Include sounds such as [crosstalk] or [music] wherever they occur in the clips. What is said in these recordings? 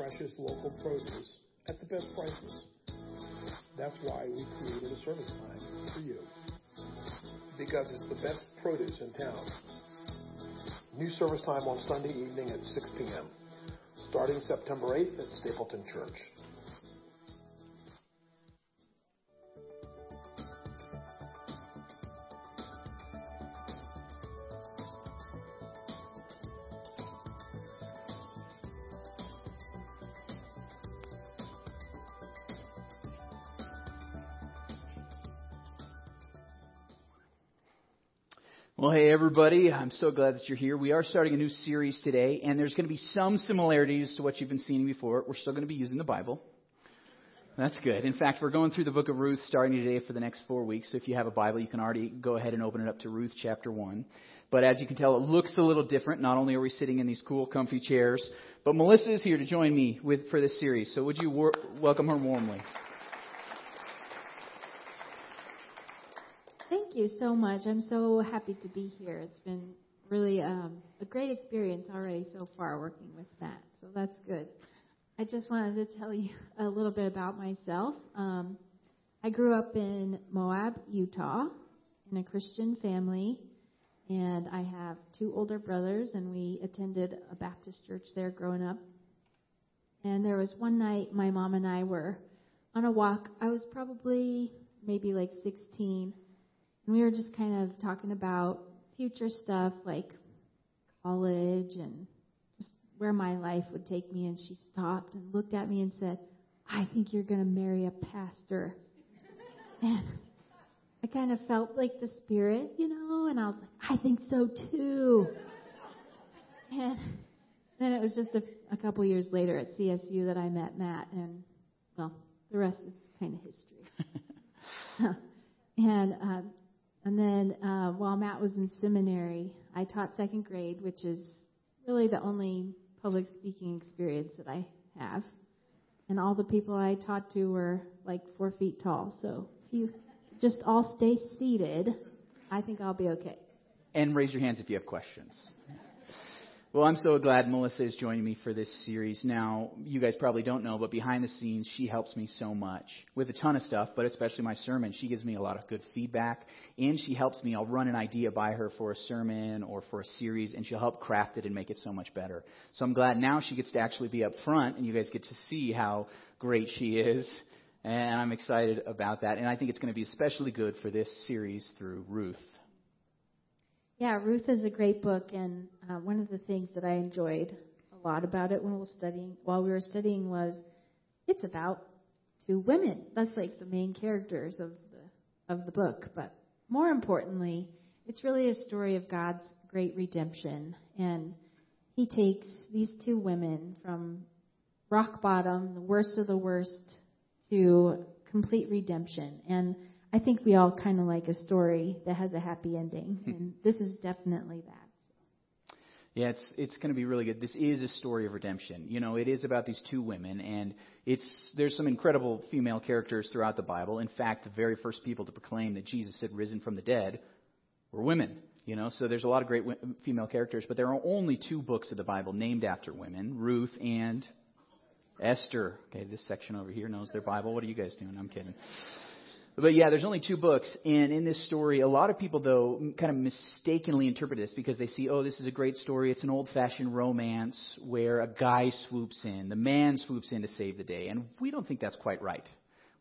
precious local produce at the best prices. That's why we created a service time for you. Because it's the best produce in town. New service time on Sunday evening at 6 p.m., starting September 8th at Stapleton Church. Everybody. I'm so glad that you're here. We are starting a new series today, and there's going to be some similarities to what you've been seeing before. We're still going to be using the Bible. That's good. In fact, we're going through the book of Ruth starting today for the next four weeks. So if you have a Bible, you can already go ahead and open it up to Ruth chapter 1. But as you can tell, it looks a little different. Not only are we sitting in these cool, comfy chairs, but Melissa is here to join me with, for this series. So would you wor- welcome her warmly? Thank you so much. I'm so happy to be here. It's been really um, a great experience already so far working with Matt, so that's good. I just wanted to tell you a little bit about myself. Um, I grew up in Moab, Utah, in a Christian family, and I have two older brothers, and we attended a Baptist church there growing up. And there was one night my mom and I were on a walk. I was probably maybe like 16 and we were just kind of talking about future stuff like college and just where my life would take me. And she stopped and looked at me and said, I think you're going to marry a pastor. [laughs] and I kind of felt like the spirit, you know, and I was like, I think so too. [laughs] and then it was just a, a couple years later at CSU that I met Matt, and well, the rest is kind of history. [laughs] and um, and then uh, while Matt was in seminary, I taught second grade, which is really the only public speaking experience that I have. And all the people I taught to were like four feet tall. So if you just all stay seated, I think I'll be okay. And raise your hands if you have questions. Well, I'm so glad Melissa is joining me for this series. Now, you guys probably don't know, but behind the scenes, she helps me so much with a ton of stuff, but especially my sermon. She gives me a lot of good feedback, and she helps me. I'll run an idea by her for a sermon or for a series, and she'll help craft it and make it so much better. So I'm glad now she gets to actually be up front, and you guys get to see how great she is. And I'm excited about that. And I think it's going to be especially good for this series through Ruth. Yeah, Ruth is a great book, and uh, one of the things that I enjoyed a lot about it when we were studying, while we were studying, was it's about two women. That's like the main characters of the of the book. But more importantly, it's really a story of God's great redemption, and He takes these two women from rock bottom, the worst of the worst, to complete redemption. And I think we all kind of like a story that has a happy ending, hmm. and this is definitely that. Yeah, it's it's going to be really good. This is a story of redemption. You know, it is about these two women, and it's there's some incredible female characters throughout the Bible. In fact, the very first people to proclaim that Jesus had risen from the dead were women. You know, so there's a lot of great female characters, but there are only two books of the Bible named after women: Ruth and Esther. Okay, this section over here knows their Bible. What are you guys doing? I'm kidding. But yeah, there's only two books, and in this story, a lot of people though kind of mistakenly interpret this because they see, oh, this is a great story. It's an old-fashioned romance where a guy swoops in, the man swoops in to save the day, and we don't think that's quite right.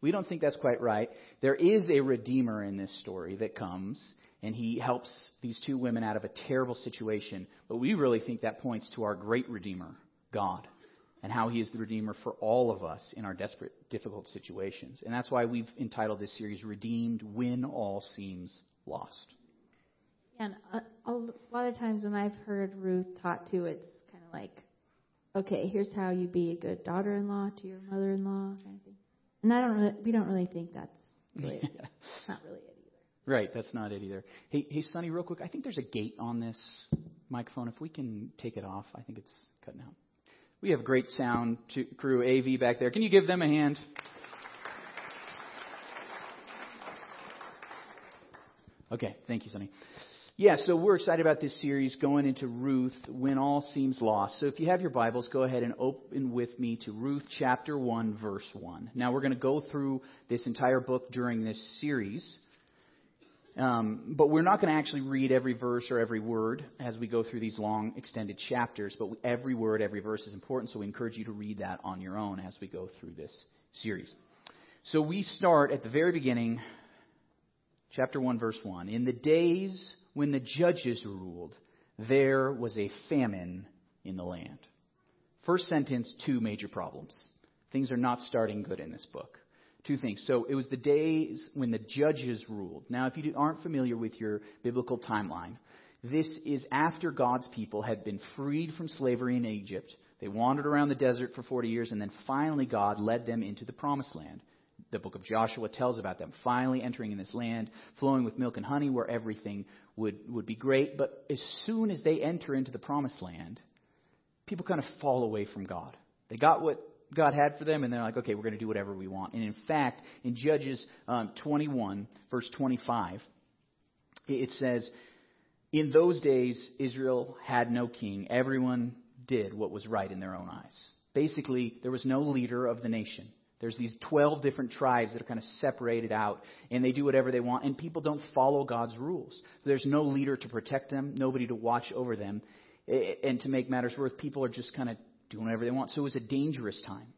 We don't think that's quite right. There is a redeemer in this story that comes, and he helps these two women out of a terrible situation. But we really think that points to our great redeemer, God and how he is the Redeemer for all of us in our desperate, difficult situations. And that's why we've entitled this series Redeemed When All Seems Lost. And a, a lot of times when I've heard Ruth taught to, it's kind of like, okay, here's how you be a good daughter-in-law to your mother-in-law, kind of thing. And I don't really, we don't really think that's really, [laughs] not really it either. Right, that's not it either. Hey, hey, Sonny, real quick, I think there's a gate on this microphone. If we can take it off, I think it's cutting out. We have great sound crew, AV back there. Can you give them a hand? Okay, thank you, Sonny. yeah, so we're excited about this series going into Ruth when all seems lost. So if you have your Bibles, go ahead and open with me to Ruth chapter 1, verse 1. Now we're going to go through this entire book during this series. Um, but we're not going to actually read every verse or every word as we go through these long, extended chapters. But every word, every verse is important, so we encourage you to read that on your own as we go through this series. So we start at the very beginning, chapter 1, verse 1. In the days when the judges ruled, there was a famine in the land. First sentence, two major problems. Things are not starting good in this book. Two things. So it was the days when the judges ruled. Now, if you aren't familiar with your biblical timeline, this is after God's people had been freed from slavery in Egypt. They wandered around the desert for 40 years, and then finally God led them into the promised land the book of Joshua tells about them finally entering in this land, flowing with milk and honey, where everything would, would be great. But as soon as they enter into the promised land, people kind of fall away from God. They got what God had for them, and they're like, okay, we're going to do whatever we want. And in fact, in Judges um, 21, verse 25, it says, In those days, Israel had no king. Everyone did what was right in their own eyes. Basically, there was no leader of the nation. There's these 12 different tribes that are kind of separated out, and they do whatever they want, and people don't follow God's rules. There's no leader to protect them, nobody to watch over them. And to make matters worse, people are just kind of doing whatever they want. So it was a dangerous time.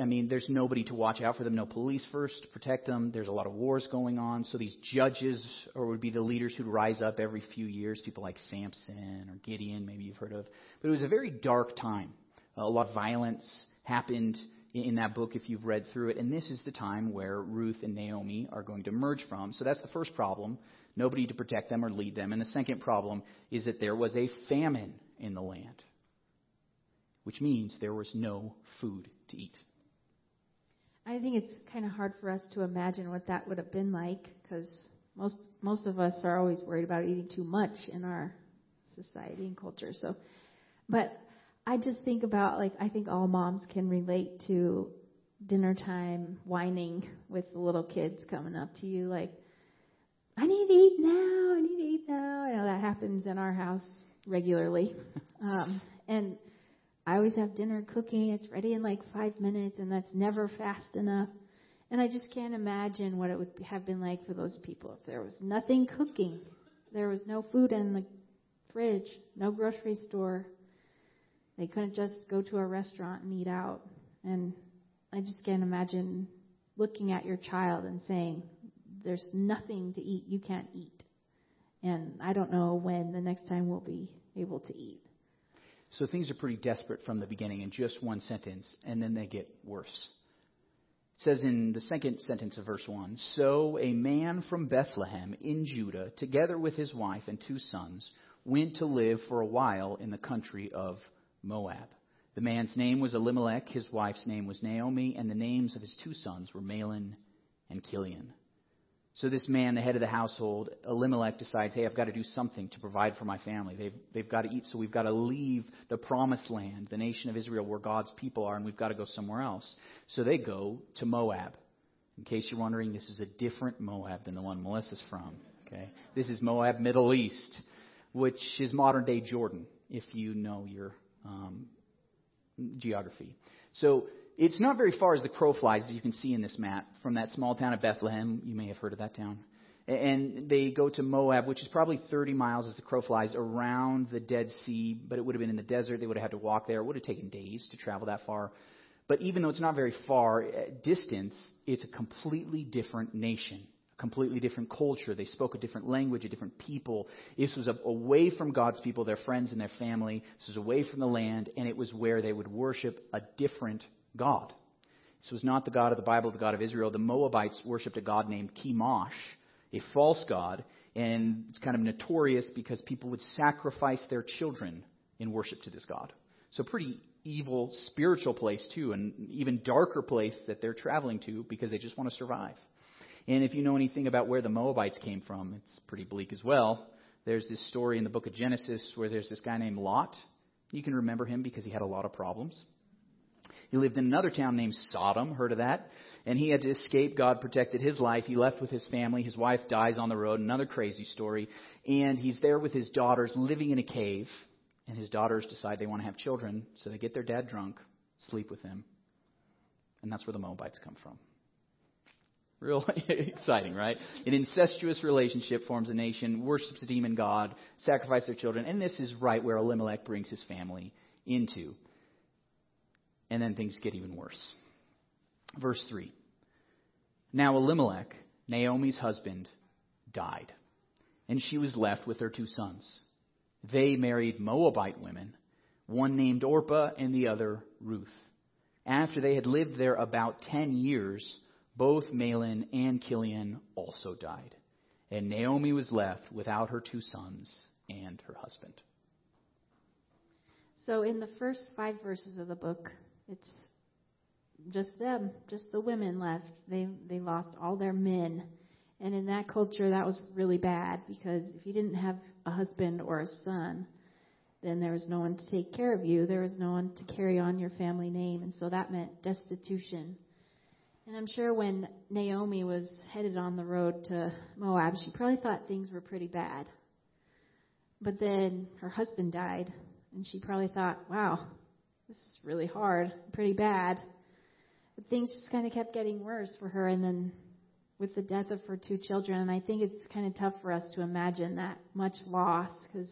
I mean, there's nobody to watch out for them, no police first to protect them. There's a lot of wars going on. So these judges, or would be the leaders who'd rise up every few years, people like Samson or Gideon, maybe you've heard of. But it was a very dark time. A lot of violence happened in that book if you've read through it. And this is the time where Ruth and Naomi are going to emerge from. So that's the first problem nobody to protect them or lead them. And the second problem is that there was a famine in the land, which means there was no food to eat. I think it's kind of hard for us to imagine what that would have been like because most most of us are always worried about eating too much in our society and culture. So, but I just think about like I think all moms can relate to dinner time whining with the little kids coming up to you like I need to eat now, I need to eat now. I know that happens in our house regularly. [laughs] Um and I always have dinner cooking, it's ready in like 5 minutes and that's never fast enough. And I just can't imagine what it would have been like for those people if there was nothing cooking. There was no food in the fridge, no grocery store, they couldn't just go to a restaurant and eat out. And I just can't imagine looking at your child and saying, There's nothing to eat. You can't eat. And I don't know when the next time we'll be able to eat. So things are pretty desperate from the beginning in just one sentence, and then they get worse. It says in the second sentence of verse 1 So a man from Bethlehem in Judah, together with his wife and two sons, went to live for a while in the country of Moab. The man's name was Elimelech, his wife's name was Naomi, and the names of his two sons were Mahlon and Chilion. So this man, the head of the household, Elimelech, decides, hey, I've got to do something to provide for my family. They've, they've got to eat, so we've got to leave the promised land, the nation of Israel, where God's people are, and we've got to go somewhere else. So they go to Moab. In case you're wondering, this is a different Moab than the one Melissa's from. Okay, This is Moab, Middle East, which is modern day Jordan, if you know your um, geography. So it's not very far as the crow flies, as you can see in this map, from that small town of Bethlehem. You may have heard of that town. And they go to Moab, which is probably 30 miles as the crow flies around the Dead Sea, but it would have been in the desert. They would have had to walk there. It would have taken days to travel that far. But even though it's not very far eh, distance, it's a completely different nation a completely different culture. They spoke a different language, a different people. This was away from God's people, their friends and their family. This was away from the land, and it was where they would worship a different God. This was not the God of the Bible, the God of Israel. The Moabites worshipped a God named Chemosh, a false God, and it's kind of notorious because people would sacrifice their children in worship to this God. So pretty evil spiritual place too, and even darker place that they're traveling to because they just want to survive. And if you know anything about where the Moabites came from, it's pretty bleak as well. There's this story in the book of Genesis where there's this guy named Lot. You can remember him because he had a lot of problems. He lived in another town named Sodom. Heard of that? And he had to escape. God protected his life. He left with his family. His wife dies on the road. Another crazy story. And he's there with his daughters living in a cave. And his daughters decide they want to have children, so they get their dad drunk, sleep with him. And that's where the Moabites come from. Real [laughs] exciting, right? An incestuous relationship forms a nation, worships a demon god, sacrifices their children, and this is right where Elimelech brings his family into. And then things get even worse. Verse 3. Now Elimelech, Naomi's husband, died, and she was left with her two sons. They married Moabite women, one named Orpah and the other Ruth. After they had lived there about ten years, both Mahlon and Chilion also died. And Naomi was left without her two sons and her husband. So, in the first five verses of the book, it's just them, just the women left. They they lost all their men, and in that culture, that was really bad because if you didn't have a husband or a son, then there was no one to take care of you. There was no one to carry on your family name, and so that meant destitution. And I'm sure when Naomi was headed on the road to Moab, she probably thought things were pretty bad. But then her husband died, and she probably thought, wow, this is really hard, pretty bad. But things just kind of kept getting worse for her, and then with the death of her two children, and I think it's kind of tough for us to imagine that much loss because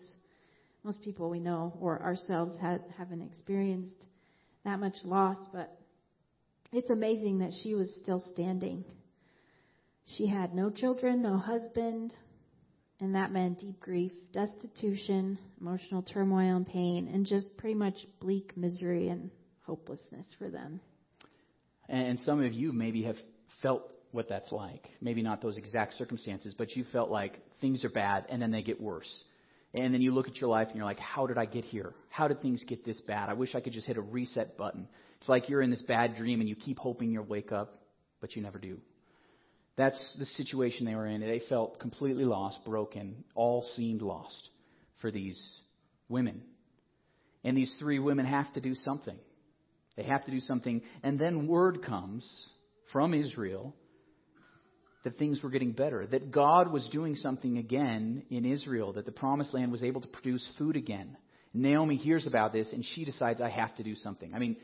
most people we know or ourselves have, haven't experienced that much loss, but it's amazing that she was still standing. She had no children, no husband, and that meant deep grief, destitution, emotional turmoil and pain, and just pretty much bleak misery and hopelessness for them. And some of you maybe have felt what that's like. Maybe not those exact circumstances, but you felt like things are bad and then they get worse. And then you look at your life and you're like, how did I get here? How did things get this bad? I wish I could just hit a reset button. It's like you're in this bad dream and you keep hoping you'll wake up, but you never do. That's the situation they were in. They felt completely lost, broken. All seemed lost for these women. And these three women have to do something. They have to do something. And then word comes from Israel that things were getting better, that God was doing something again in Israel, that the promised land was able to produce food again. Naomi hears about this and she decides, I have to do something. I mean,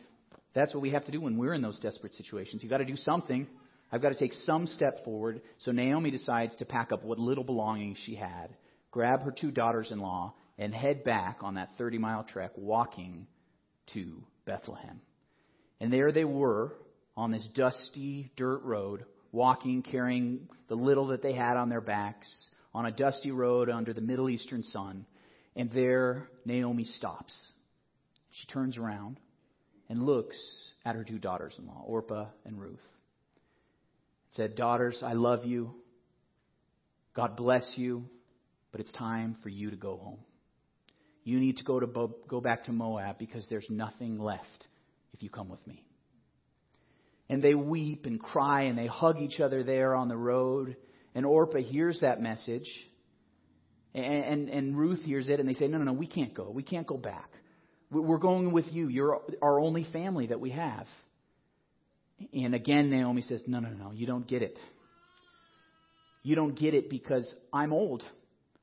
that's what we have to do when we're in those desperate situations. You've got to do something. I've got to take some step forward. So Naomi decides to pack up what little belongings she had, grab her two daughters in law, and head back on that 30 mile trek walking to Bethlehem. And there they were on this dusty dirt road, walking, carrying the little that they had on their backs, on a dusty road under the Middle Eastern sun. And there Naomi stops. She turns around and looks at her two daughters in law, Orpah and Ruth. Said, Daughters, I love you. God bless you, but it's time for you to go home. You need to go to go back to Moab because there's nothing left if you come with me. And they weep and cry and they hug each other there on the road. And Orpah hears that message. And, and, and Ruth hears it and they say, No, no, no, we can't go. We can't go back. We're going with you. You're our only family that we have. And again, Naomi says, No, no, no, you don't get it. You don't get it because I'm old.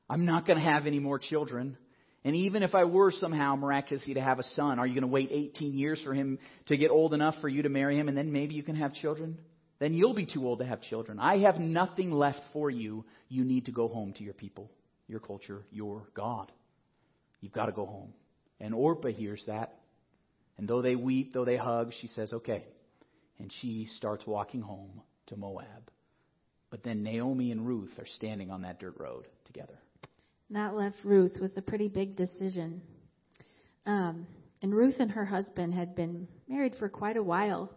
I'm not going to have any more children. And even if I were somehow miraculously to have a son, are you going to wait 18 years for him to get old enough for you to marry him and then maybe you can have children? Then you'll be too old to have children. I have nothing left for you. You need to go home to your people, your culture, your God. You've got to go home. And Orpah hears that. And though they weep, though they hug, she says, okay. And she starts walking home to Moab. But then Naomi and Ruth are standing on that dirt road together. That left Ruth with a pretty big decision. Um, and Ruth and her husband had been married for quite a while.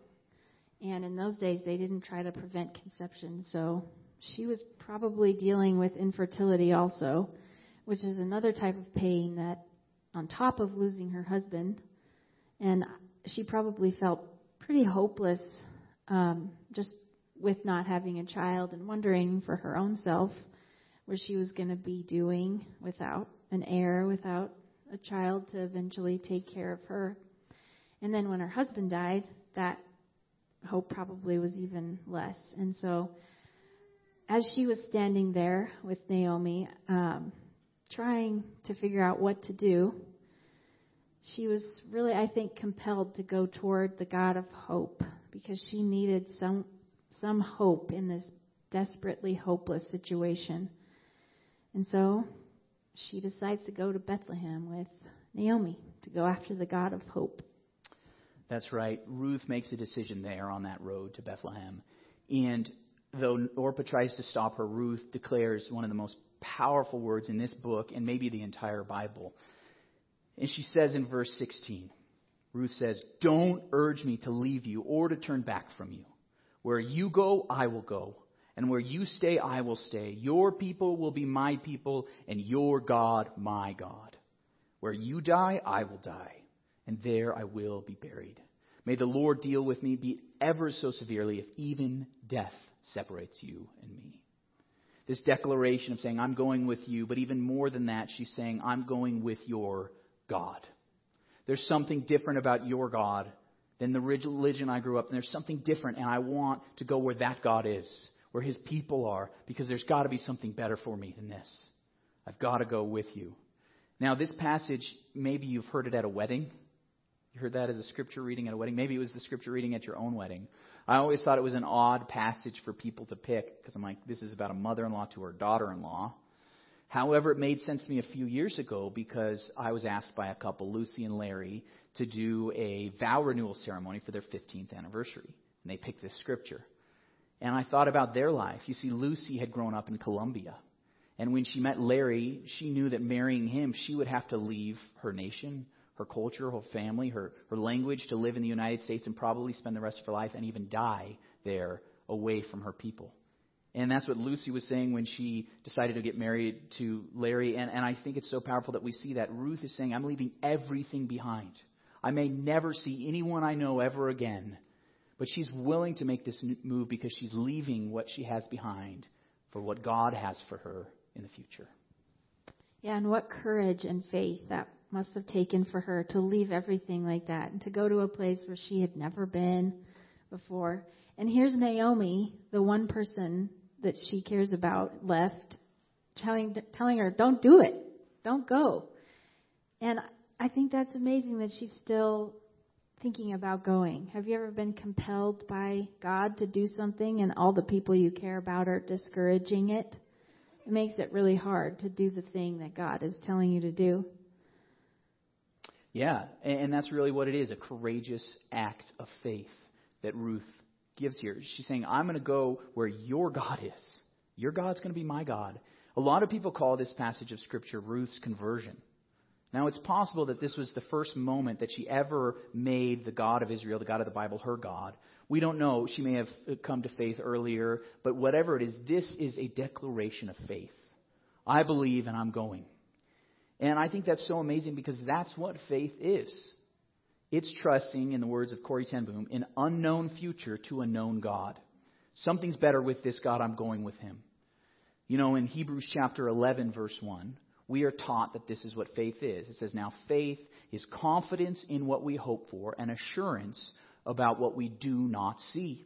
And in those days, they didn't try to prevent conception. So she was probably dealing with infertility also, which is another type of pain that on top of losing her husband, and she probably felt pretty hopeless um, just with not having a child and wondering for her own self what she was going to be doing without an heir, without a child to eventually take care of her. And then when her husband died, that hope probably was even less. And so, as she was standing there with Naomi, um, trying to figure out what to do, she was really, I think, compelled to go toward the God of hope because she needed some some hope in this desperately hopeless situation. And so she decides to go to Bethlehem with Naomi to go after the God of hope. That's right. Ruth makes a decision there on that road to Bethlehem. And though Orpah tries to stop her, Ruth declares one of the most powerful words in this book and maybe the entire Bible. And she says in verse 16, Ruth says, Don't urge me to leave you or to turn back from you. Where you go, I will go. And where you stay, I will stay. Your people will be my people, and your God, my God. Where you die, I will die, and there I will be buried. May the Lord deal with me, be ever so severely, if even death separates you and me. This declaration of saying, I'm going with you, but even more than that, she's saying, I'm going with your God. There's something different about your God than the religion I grew up in. There's something different, and I want to go where that God is, where His people are, because there's got to be something better for me than this. I've got to go with you. Now, this passage, maybe you've heard it at a wedding. You heard that as a scripture reading at a wedding. Maybe it was the scripture reading at your own wedding. I always thought it was an odd passage for people to pick because I'm like, this is about a mother in law to her daughter in law. However, it made sense to me a few years ago because I was asked by a couple, Lucy and Larry, to do a vow renewal ceremony for their 15th anniversary. And they picked this scripture. And I thought about their life. You see, Lucy had grown up in Colombia. And when she met Larry, she knew that marrying him, she would have to leave her nation, her culture, her family, her, her language to live in the United States and probably spend the rest of her life and even die there away from her people. And that's what Lucy was saying when she decided to get married to Larry. And, and I think it's so powerful that we see that. Ruth is saying, I'm leaving everything behind. I may never see anyone I know ever again. But she's willing to make this move because she's leaving what she has behind for what God has for her in the future. Yeah, and what courage and faith that must have taken for her to leave everything like that and to go to a place where she had never been before. And here's Naomi, the one person that she cares about left, telling telling her, "Don't do it. Don't go." And I think that's amazing that she's still thinking about going. Have you ever been compelled by God to do something and all the people you care about are discouraging it? It makes it really hard to do the thing that God is telling you to do. Yeah, and that's really what it is a courageous act of faith that Ruth gives here. She's saying, I'm going to go where your God is. Your God's going to be my God. A lot of people call this passage of Scripture Ruth's conversion. Now, it's possible that this was the first moment that she ever made the God of Israel, the God of the Bible, her God. We don't know. She may have uh, come to faith earlier, but whatever it is, this is a declaration of faith. I believe and I'm going. And I think that's so amazing because that's what faith is. It's trusting, in the words of Corrie ten Boom, an unknown future to a known God. Something's better with this God, I'm going with him. You know, in Hebrews chapter 11, verse 1, we are taught that this is what faith is. It says, Now faith is confidence in what we hope for and assurance about what we do not see.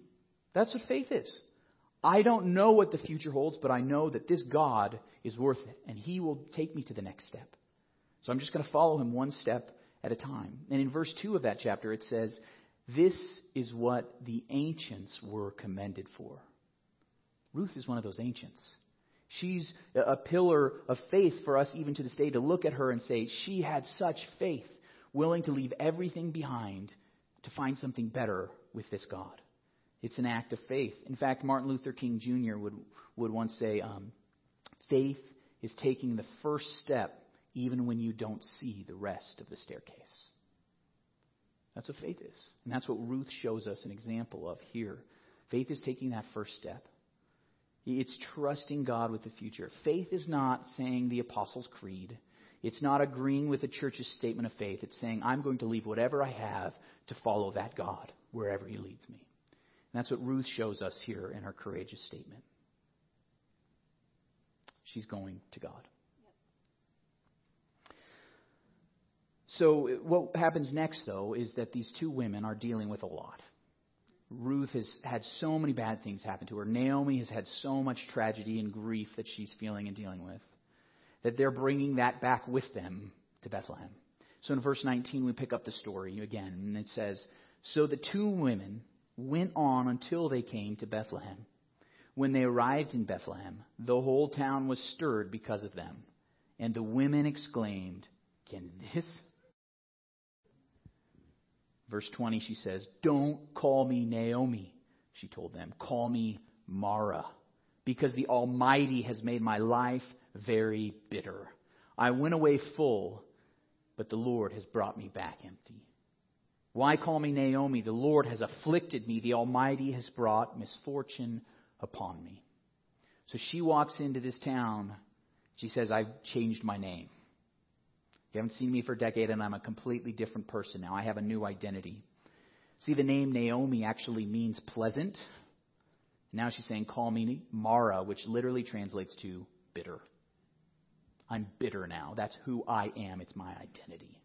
That's what faith is. I don't know what the future holds, but I know that this God is worth it, and He will take me to the next step. So I'm just going to follow Him one step at a time. And in verse 2 of that chapter, it says, This is what the ancients were commended for. Ruth is one of those ancients. She's a pillar of faith for us even to this day to look at her and say, she had such faith, willing to leave everything behind to find something better with this God. It's an act of faith. In fact, Martin Luther King Jr. would, would once say, um, faith is taking the first step even when you don't see the rest of the staircase. That's what faith is. And that's what Ruth shows us an example of here. Faith is taking that first step. It's trusting God with the future. Faith is not saying the Apostles' Creed. It's not agreeing with the church's statement of faith. It's saying, I'm going to leave whatever I have to follow that God wherever He leads me. And that's what Ruth shows us here in her courageous statement. She's going to God. So, what happens next, though, is that these two women are dealing with a lot. Ruth has had so many bad things happen to her. Naomi has had so much tragedy and grief that she's feeling and dealing with that they're bringing that back with them to Bethlehem. So in verse 19, we pick up the story again, and it says So the two women went on until they came to Bethlehem. When they arrived in Bethlehem, the whole town was stirred because of them. And the women exclaimed, Can this Verse 20, she says, Don't call me Naomi, she told them. Call me Mara, because the Almighty has made my life very bitter. I went away full, but the Lord has brought me back empty. Why call me Naomi? The Lord has afflicted me. The Almighty has brought misfortune upon me. So she walks into this town. She says, I've changed my name. You haven't seen me for a decade, and I'm a completely different person now. I have a new identity. See, the name Naomi actually means pleasant. Now she's saying, Call me Mara, which literally translates to bitter. I'm bitter now. That's who I am. It's my identity.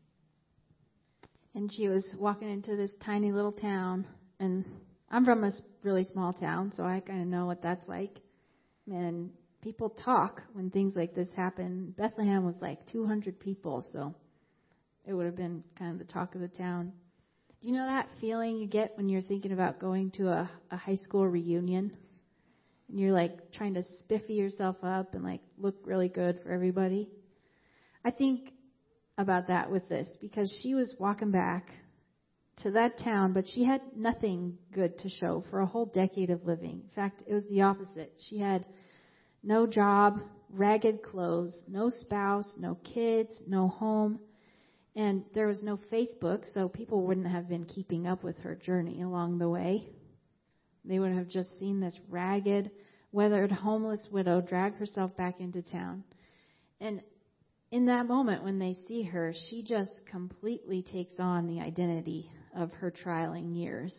And she was walking into this tiny little town, and I'm from a really small town, so I kind of know what that's like. And people talk when things like this happen. Bethlehem was like 200 people, so it would have been kind of the talk of the town. Do you know that feeling you get when you're thinking about going to a, a high school reunion? And you're like trying to spiffy yourself up and like look really good for everybody. I think about that with this because she was walking back to that town, but she had nothing good to show for a whole decade of living. In fact, it was the opposite. She had no job, ragged clothes, no spouse, no kids, no home. And there was no Facebook, so people wouldn't have been keeping up with her journey along the way. They would have just seen this ragged, weathered, homeless widow drag herself back into town. And in that moment, when they see her, she just completely takes on the identity of her trialing years.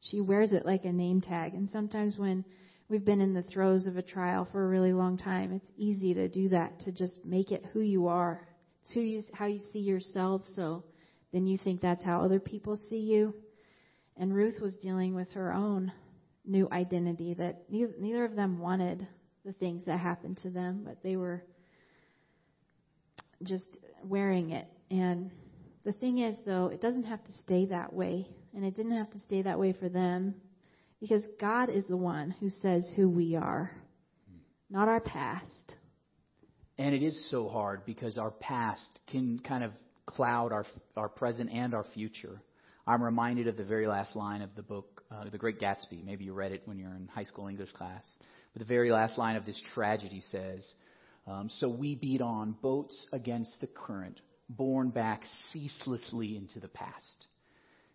She wears it like a name tag. And sometimes when we've been in the throes of a trial for a really long time, it's easy to do that, to just make it who you are. It's who you, how you see yourself, so then you think that's how other people see you. And Ruth was dealing with her own new identity that neither, neither of them wanted the things that happened to them, but they were just wearing it. And the thing is, though, it doesn't have to stay that way. And it didn't have to stay that way for them. Because God is the one who says who we are, not our past. And it is so hard because our past can kind of cloud our, our present and our future. I'm reminded of the very last line of the book, uh, The Great Gatsby. Maybe you read it when you were in high school English class. But the very last line of this tragedy says, um, So we beat on boats against the current, borne back ceaselessly into the past.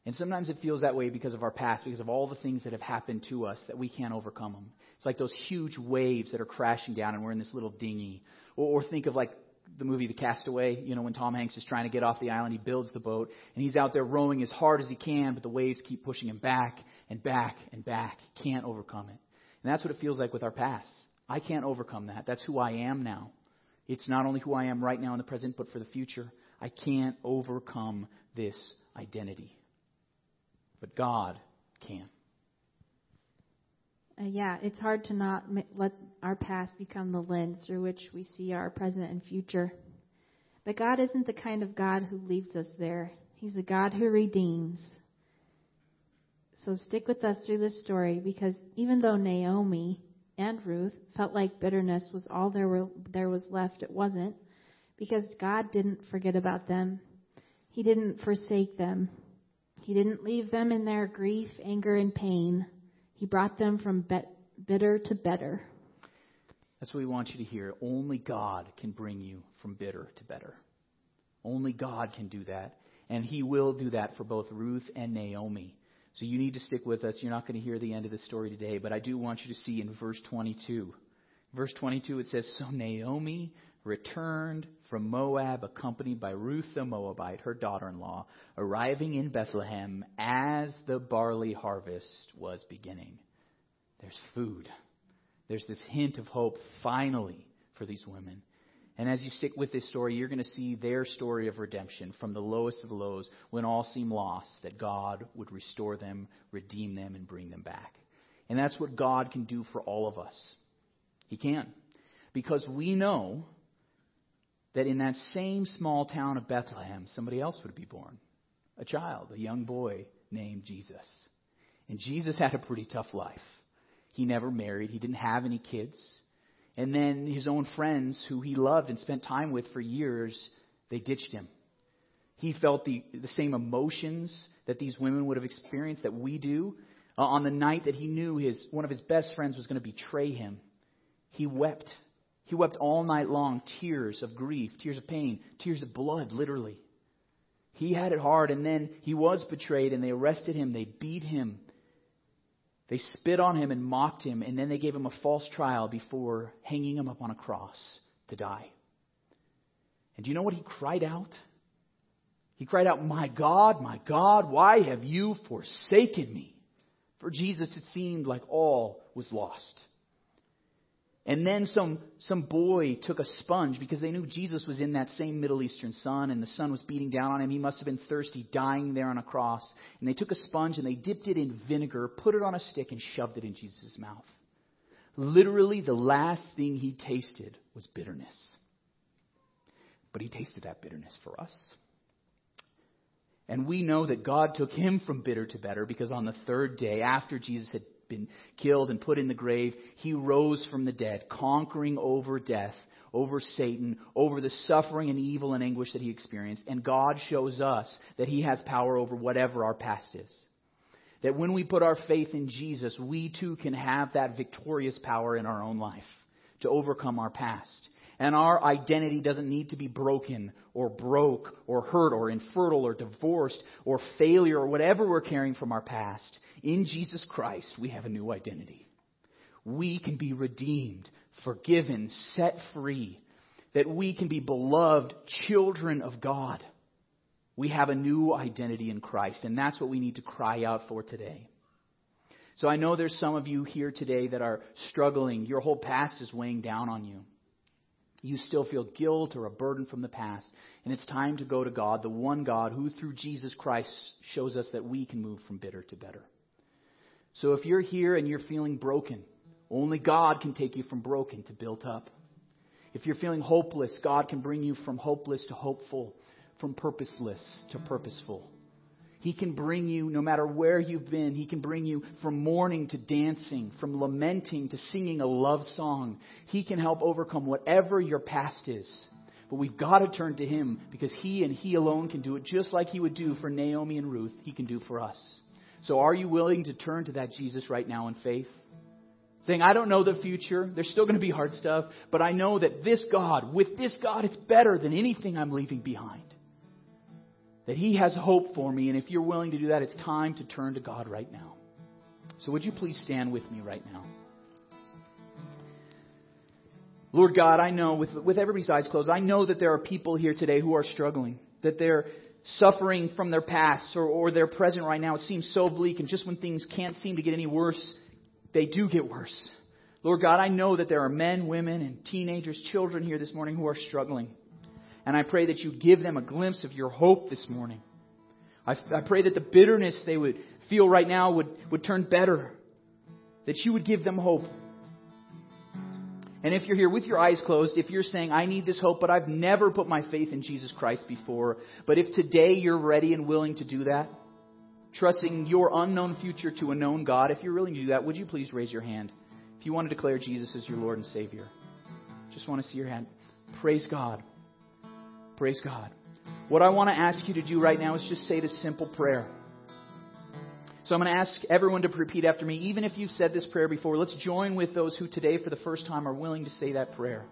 And sometimes it feels that way because of our past, because of all the things that have happened to us that we can't overcome them. It's like those huge waves that are crashing down and we're in this little dinghy. Or, or think of like the movie The Cast Away, you know, when Tom Hanks is trying to get off the island, he builds the boat and he's out there rowing as hard as he can, but the waves keep pushing him back and back and back. He can't overcome it. And that's what it feels like with our past. I can't overcome that. That's who I am now. It's not only who I am right now in the present, but for the future. I can't overcome this identity but God can. Uh, yeah, it's hard to not let our past become the lens through which we see our present and future. But God isn't the kind of God who leaves us there. He's the God who redeems. So stick with us through this story because even though Naomi and Ruth felt like bitterness was all there, were, there was left, it wasn't because God didn't forget about them. He didn't forsake them. He didn't leave them in their grief, anger, and pain. He brought them from bitter to better. That's what we want you to hear. Only God can bring you from bitter to better. Only God can do that. And He will do that for both Ruth and Naomi. So you need to stick with us. You're not going to hear the end of the story today, but I do want you to see in verse 22. Verse 22 it says, So Naomi returned from Moab, accompanied by Ruth the Moabite, her daughter in law, arriving in Bethlehem as the barley harvest was beginning. There's food. There's this hint of hope finally for these women. And as you stick with this story, you're going to see their story of redemption from the lowest of the lows when all seem lost, that God would restore them, redeem them, and bring them back. And that's what God can do for all of us. He can. Because we know that in that same small town of Bethlehem, somebody else would be born a child, a young boy named Jesus. And Jesus had a pretty tough life. He never married, he didn't have any kids. And then his own friends, who he loved and spent time with for years, they ditched him. He felt the, the same emotions that these women would have experienced that we do. Uh, on the night that he knew his, one of his best friends was going to betray him, he wept. He wept all night long, tears of grief, tears of pain, tears of blood, literally. He had it hard, and then he was betrayed, and they arrested him, they beat him, they spit on him and mocked him, and then they gave him a false trial before hanging him up on a cross to die. And do you know what he cried out? He cried out, My God, my God, why have you forsaken me? For Jesus, it seemed like all was lost. And then some, some boy took a sponge because they knew Jesus was in that same Middle Eastern sun and the sun was beating down on him. He must have been thirsty, dying there on a cross. And they took a sponge and they dipped it in vinegar, put it on a stick, and shoved it in Jesus' mouth. Literally, the last thing he tasted was bitterness. But he tasted that bitterness for us. And we know that God took him from bitter to better because on the third day, after Jesus had been killed and put in the grave, he rose from the dead, conquering over death, over Satan, over the suffering and evil and anguish that he experienced. And God shows us that he has power over whatever our past is. That when we put our faith in Jesus, we too can have that victorious power in our own life to overcome our past. And our identity doesn't need to be broken or broke or hurt or infertile or divorced or failure or whatever we're carrying from our past. In Jesus Christ, we have a new identity. We can be redeemed, forgiven, set free, that we can be beloved children of God. We have a new identity in Christ, and that's what we need to cry out for today. So I know there's some of you here today that are struggling. Your whole past is weighing down on you you still feel guilt or a burden from the past. And it's time to go to God, the one God who through Jesus Christ shows us that we can move from bitter to better. So if you're here and you're feeling broken, only God can take you from broken to built up. If you're feeling hopeless, God can bring you from hopeless to hopeful, from purposeless to purposeful. He can bring you, no matter where you've been, He can bring you from mourning to dancing, from lamenting to singing a love song. He can help overcome whatever your past is. But we've got to turn to Him because He and He alone can do it just like He would do for Naomi and Ruth, He can do for us. So are you willing to turn to that Jesus right now in faith? Saying, I don't know the future. There's still going to be hard stuff, but I know that this God, with this God, it's better than anything I'm leaving behind that He has hope for me. And if you're willing to do that, it's time to turn to God right now. So would you please stand with me right now? Lord God, I know with, with everybody's eyes closed, I know that there are people here today who are struggling, that they're suffering from their past or, or their present right now. It seems so bleak, and just when things can't seem to get any worse, they do get worse. Lord God, I know that there are men, women, and teenagers, children here this morning who are struggling. And I pray that you give them a glimpse of your hope this morning. I, I pray that the bitterness they would feel right now would, would turn better. That you would give them hope. And if you're here with your eyes closed, if you're saying, I need this hope, but I've never put my faith in Jesus Christ before, but if today you're ready and willing to do that, trusting your unknown future to a known God, if you're willing to do that, would you please raise your hand? If you want to declare Jesus as your Lord and Savior, just want to see your hand. Praise God. Praise God. What I want to ask you to do right now is just say this simple prayer. So I'm going to ask everyone to repeat after me. Even if you've said this prayer before, let's join with those who today, for the first time, are willing to say that prayer.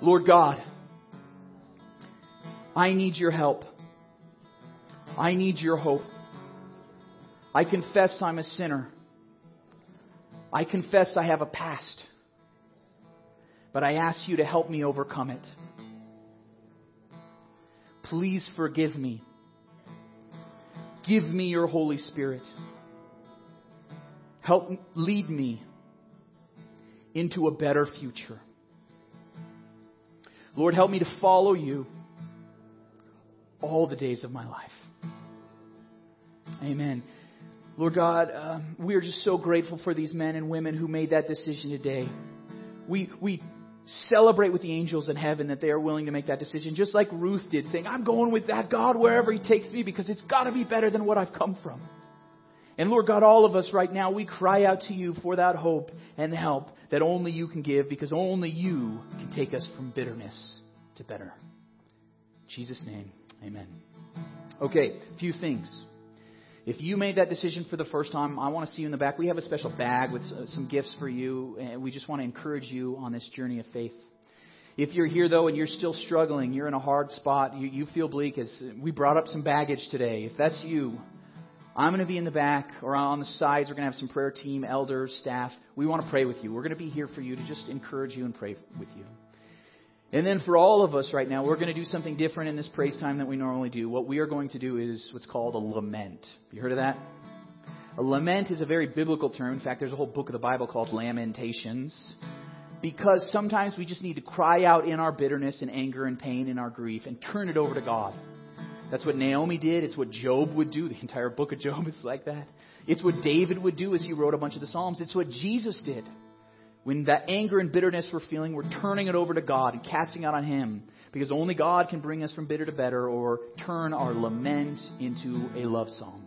Lord God, I need your help. I need your hope. I confess I'm a sinner. I confess I have a past. But I ask you to help me overcome it. Please forgive me. Give me your Holy Spirit. Help lead me into a better future. Lord, help me to follow you all the days of my life. Amen. Lord God, uh, we are just so grateful for these men and women who made that decision today. We, we celebrate with the angels in heaven that they are willing to make that decision, just like Ruth did, saying, I'm going with that God wherever He takes me because it's got to be better than what I've come from. And Lord God, all of us right now, we cry out to you for that hope and help that only you can give because only you can take us from bitterness to better. In Jesus' name, amen. Okay, a few things. If you made that decision for the first time, I want to see you in the back. We have a special bag with uh, some gifts for you, and we just want to encourage you on this journey of faith. If you're here though and you're still struggling, you're in a hard spot, you, you feel bleak, as uh, we brought up some baggage today. If that's you, I'm going to be in the back or on the sides. We're going to have some prayer team, elders, staff. We want to pray with you. We're going to be here for you to just encourage you and pray with you. And then for all of us right now, we're going to do something different in this praise time than we normally do. What we are going to do is what's called a lament. You heard of that? A lament is a very biblical term. In fact, there's a whole book of the Bible called Lamentations. Because sometimes we just need to cry out in our bitterness and anger and pain and our grief and turn it over to God. That's what Naomi did. It's what Job would do. [laughs] The entire book of Job is like that. It's what David would do as he wrote a bunch of the Psalms. It's what Jesus did. When that anger and bitterness we're feeling, we're turning it over to God and casting out on Him. Because only God can bring us from bitter to better or turn our lament into a love song.